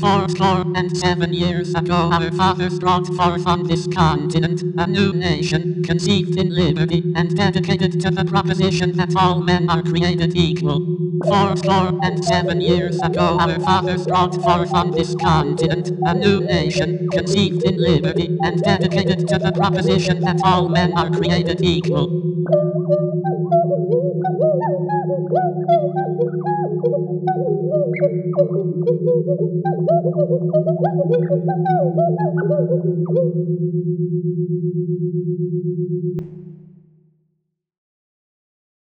Four score and seven years ago our fathers brought forth on this continent a new nation, conceived in liberty and dedicated to the proposition that all men are created equal. Four score and seven years ago our fathers brought forth on this continent a new nation, conceived in liberty and dedicated to the proposition that all men are created equal. Thank you.